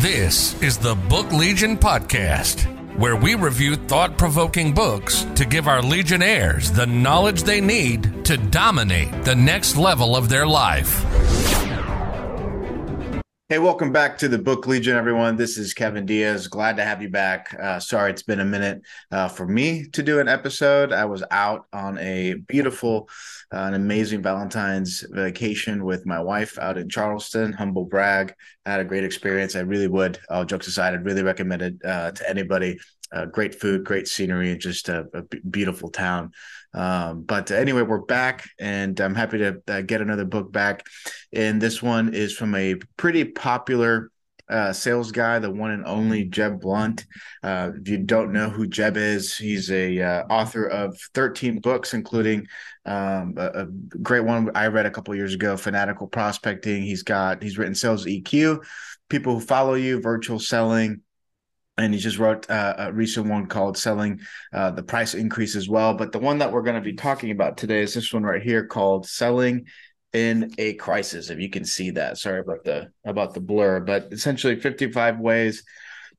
This is the Book Legion Podcast, where we review thought provoking books to give our Legionnaires the knowledge they need to dominate the next level of their life. Hey, welcome back to the Book Legion, everyone. This is Kevin Diaz. Glad to have you back. Uh, sorry, it's been a minute uh, for me to do an episode. I was out on a beautiful, uh, an amazing Valentine's vacation with my wife out in Charleston. Humble brag. I had a great experience. I really would, all jokes aside, I'd really recommend it uh, to anybody. Uh, great food, great scenery, and just a beautiful town. Um, but anyway, we're back, and I'm happy to uh, get another book back. And this one is from a pretty popular uh, sales guy, the one and only Jeb Blount. Uh, if you don't know who Jeb is, he's a uh, author of 13 books, including um, a, a, great one I read a couple years ago, Fanatical Prospecting. He's got he's written Sales EQ, People Who Follow You, Virtual Selling and he just wrote uh, a recent one called selling uh, the price increase as well. But the one that we're going to be talking about today is this one right here called selling in a crisis if you can see that. Sorry about the about the blur but essentially 55 ways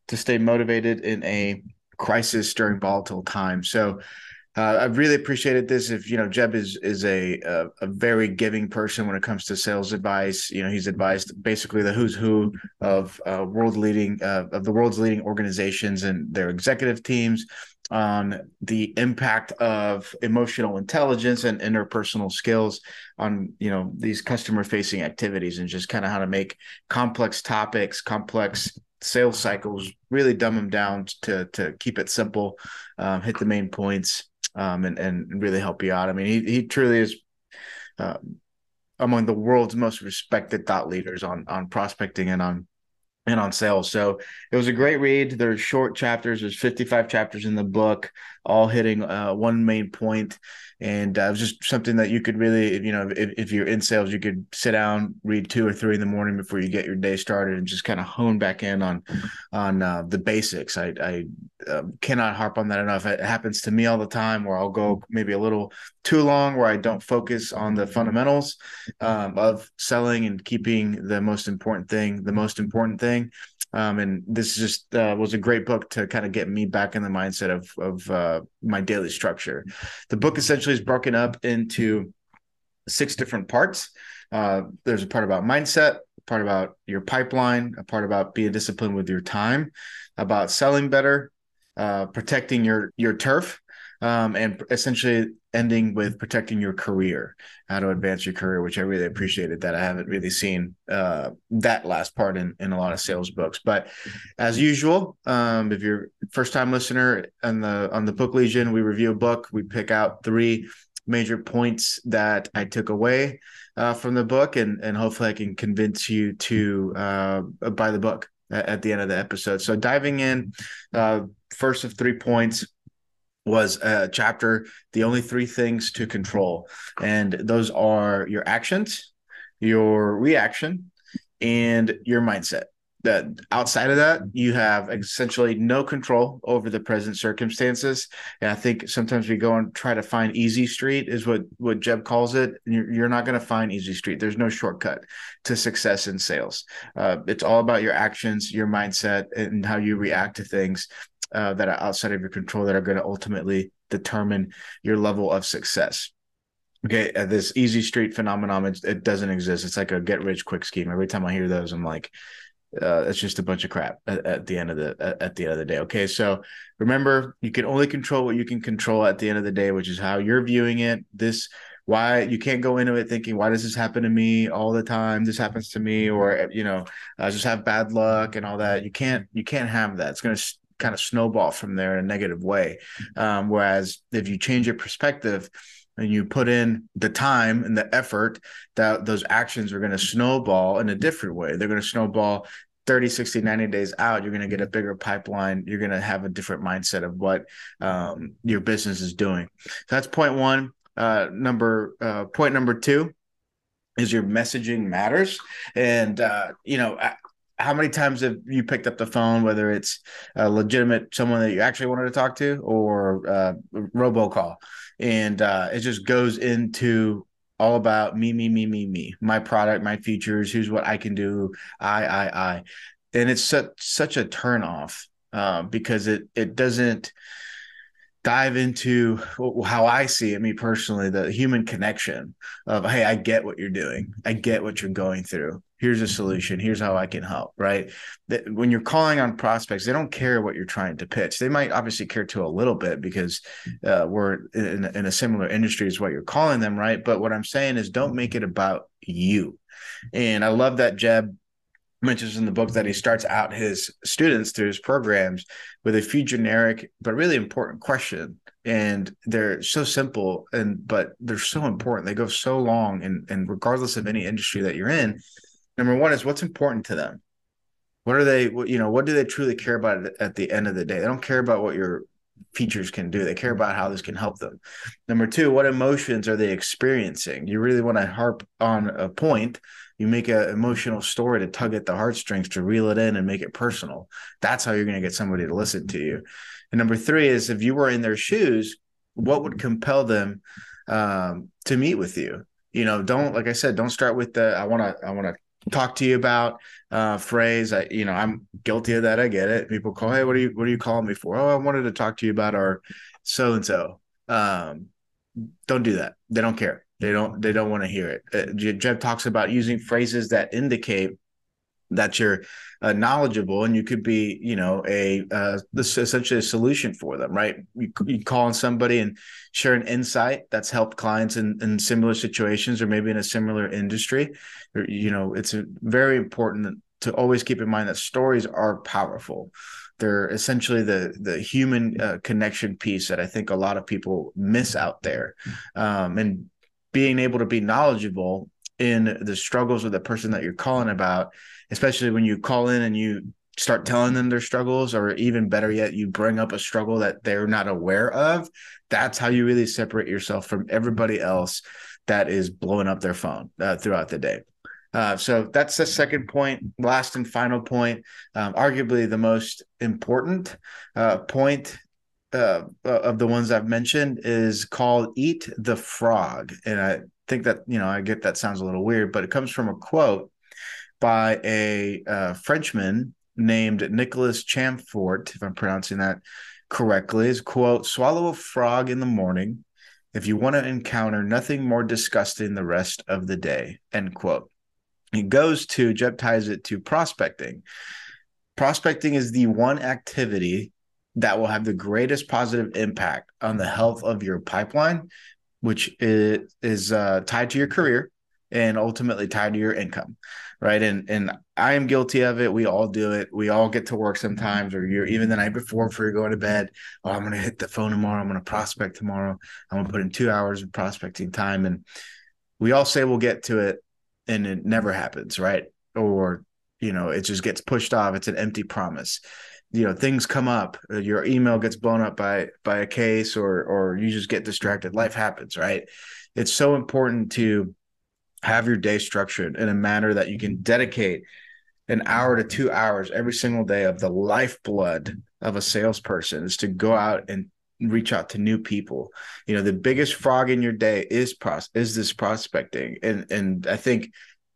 to stay motivated in a crisis during volatile times. So uh, I've really appreciated this. If you know, Jeb is is a, a, a very giving person when it comes to sales advice. You know, he's advised basically the who's who of uh, world leading uh, of the world's leading organizations and their executive teams on the impact of emotional intelligence and interpersonal skills on you know these customer facing activities and just kind of how to make complex topics complex sales cycles really dumb them down to to keep it simple um, hit the main points um, and and really help you out. I mean, he he truly is uh, among the world's most respected thought leaders on on prospecting and on and on sales. So it was a great read. There's short chapters. There's 55 chapters in the book, all hitting uh, one main point. And uh, it was just something that you could really you know if, if you're in sales you could sit down read two or three in the morning before you get your day started and just kind of hone back in on on uh, the basics. I i uh, cannot harp on that enough. It happens to me all the time where i'll go maybe a little too long where i don't focus on the fundamentals um, of selling and keeping the most important thing the most important thing um, and this just uh, was a great book to kind of get me back in the mindset of of uh, my daily structure. The book essentially is broken up into six different parts. Uh, there's a part about mindset, a part about your pipeline, a part about being disciplined with your time, about selling better, uh, protecting your your turf, um, and essentially ending with protecting your career, how to advance your career, which I really appreciated that I haven't really seen uh, that last part in, in a lot of sales books. But as usual, um, if you're first time listener on the on the Book Legion, we review a book, we pick out three major points that I took away uh, from the book, and and hopefully I can convince you to uh, buy the book at, at, the end of the episode. So diving in, uh, first of three points was a chapter the only three things to control. And those are your actions your reaction and your mindset. That outside of that you have essentially no control over the present circumstances. And i think sometimes we go and try to find easy street is what what jeb calls it. You're, you're not going to find easy street. There's no shortcut to success in sales. Uh, it's all about your actions your mindset and how you react to things uh, that are outside of your control that are going to ultimately determine your level of success. Okay, uh, this easy street phenomenon it, it, doesn't exist. It's like a get rich quick scheme. Every time I hear those, I'm like, uh, it's just a bunch of crap at, at the end of the at, the end of the day. Okay, so remember, you can only control what you can control at the end of the day, which is how you're viewing it. This why you can't go into it thinking why does this happen to me all the time this happens to me or you know i just have bad luck and all that you can't you can't have that it's going to kind of snowball from there in a negative way. Um, whereas if you change your perspective and you put in the time and the effort, that those actions are going to snowball in a different way. They're going to snowball 30, 60, 90 days out. You're going to get a bigger pipeline. You're going to have a different mindset of what um, your business is doing. So that's point one. Uh, number uh, point number two is your messaging matters and uh, you know how many times have you picked up the phone, whether it's a legitimate someone that you actually wanted to talk to or uh, robocall, and uh, it just goes into all about me, me, me, me, me, my product, my features, here's what I can do, I, I, I. and it's such such a turn off uh, because it it doesn't dive into how I see it, me personally, the human connection of, hey, I get what you're doing. I get what you're going through. Here's a solution. Here's how I can help. Right. That when you're calling on prospects, they don't care what you're trying to pitch. They might obviously care to a little bit because uh, we're in, in a similar industry as what you're calling them. Right. But what I'm saying is don't make it about you. And I love that Jeb mentions in the book that he starts out his students through his programs with a few generic but really important questions and they're so simple and but they're so important. They go so long and and regardless of any industry that you're in number one is what's important to them? What are they you know what do they truly care about at the end of the day? They don't care about what your features can do. They care about how this can help them. Number two what emotions are they experiencing? You really want to harp on a point you make an emotional story to tug at the heartstrings to reel it in and make it personal. That's how you're going to get somebody to listen to you. And number three is if you were in their shoes what would compel them um, to meet with you? You know don't like i said don't start with the i want to i want to talk to you about uh, phrase. I you know i'm guilty of that. I get it. People call hey what are you what are you calling me for? Oh i wanted to talk to you about our so and so um don't do that. They don't care they don't they don't want to hear it. Uh, Jeb talks about using phrases that indicate that you're uh, knowledgeable and you could be you know a uh, this essentially a solution for them right? You, you call on somebody and share an insight that's helped clients in, in similar situations or maybe in a similar industry. Or, you know it's very important to always keep in mind that stories are powerful. They're essentially the the human uh, connection piece that i think a lot of people miss out there. Um, and being able to be knowledgeable in the struggles of the person that you're calling about, especially when you call in and you start telling them their struggles, or even better yet, you bring up a struggle that they're not aware of. That's how you really separate yourself from everybody else that is blowing up their phone uh, throughout the day. Uh, so that's the second point, last and final point, um, arguably the most important uh, point uh, of the ones I've mentioned is called "Eat the Frog," and I think that you know I get that sounds a little weird, but it comes from a quote by a uh, Frenchman named Nicholas Chamfort, if I'm pronouncing that correctly. Is quote: "Swallow a frog in the morning if you want to encounter nothing more disgusting the rest of the day." End quote. He goes to Jeb ties it to prospecting. Prospecting is the one activity that will have the greatest positive impact on the health of your pipeline, which is, uh, tied to your career and ultimately tied to your income, right? And and I am guilty of it. We all do it. We all get to work sometimes, or you're even the night before before you're going to bed. Oh, I'm gonna hit the phone tomorrow. I'm gonna prospect tomorrow. I'm gonna put in two hours of prospecting time, and we all say we'll get to it, and it never happens, right? Or you know, it just gets pushed off. It's an empty promise you know things come up uh, your email gets blown up by by a case or or you just get distracted. Life happens right? It's so important to have your day structured in a manner that you can dedicate an hour to two hours every single day of the lifeblood of a salesperson is to go out and reach out to new people. You know the biggest frog in your day is pros is this prospecting. And and i think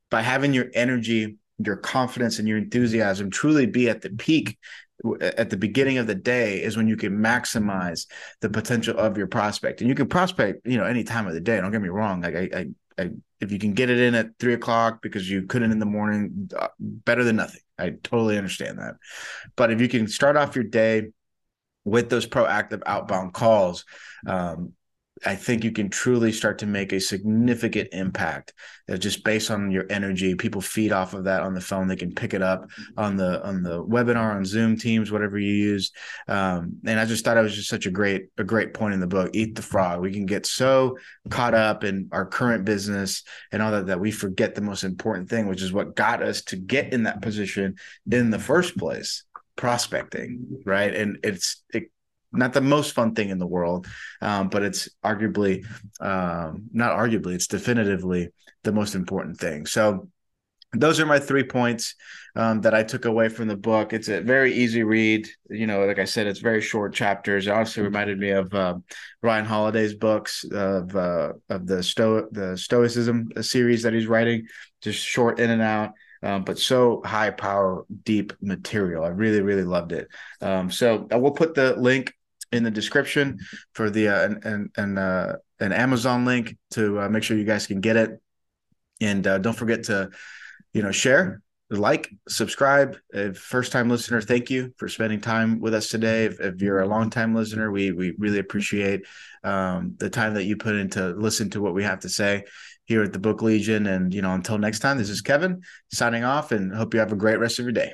by having your energy your confidence and your enthusiasm truly be at the peak at the beginning of the day is when you can maximize the potential of your prospect. And you can prospect you know any time of the day don't get me wrong. Like i, I, I if you can get it in at three o'clock because you couldn't in the morning uh, better than nothing. I totally understand that. But if you can start off your day with those proactive outbound calls um, I think you can truly start to make a significant impact uh, just based on your energy. People feed off of that on the phone. They can pick it up on the on the webinar, on Zoom, Teams, whatever you use. Um, and I just thought it was just such a great a great point in the book. Eat the frog. We can get so caught up in our current business and all that that we forget the most important thing, which is what got us to get in that position in the first place prospecting right and it's it not the most fun thing in the world, um, but it's arguably, um, not arguably, it's definitively the most important thing. So, those are my three points um, that I took away from the book. It's a very easy read. You know, like I said, it's very short chapters. It also reminded me of uh, Ryan Holiday's books of uh, of the Sto the Stoicism series that he's writing, just short in and out. um, but so high power, deep material. I really, really loved it. Um, so I will put the link in the description for the uh, an an, uh, an Amazon link to uh, make sure you guys can get it. And uh, don't forget to, you know, share, like, subscribe. If first time listener, thank you for spending time with us today. If, if you're a long time listener, we we really appreciate um, the time that you put in to listen to what we have to say here at the Book Legion. And you know, until next time, this is Kevin signing off, and hope you have a great rest of your day.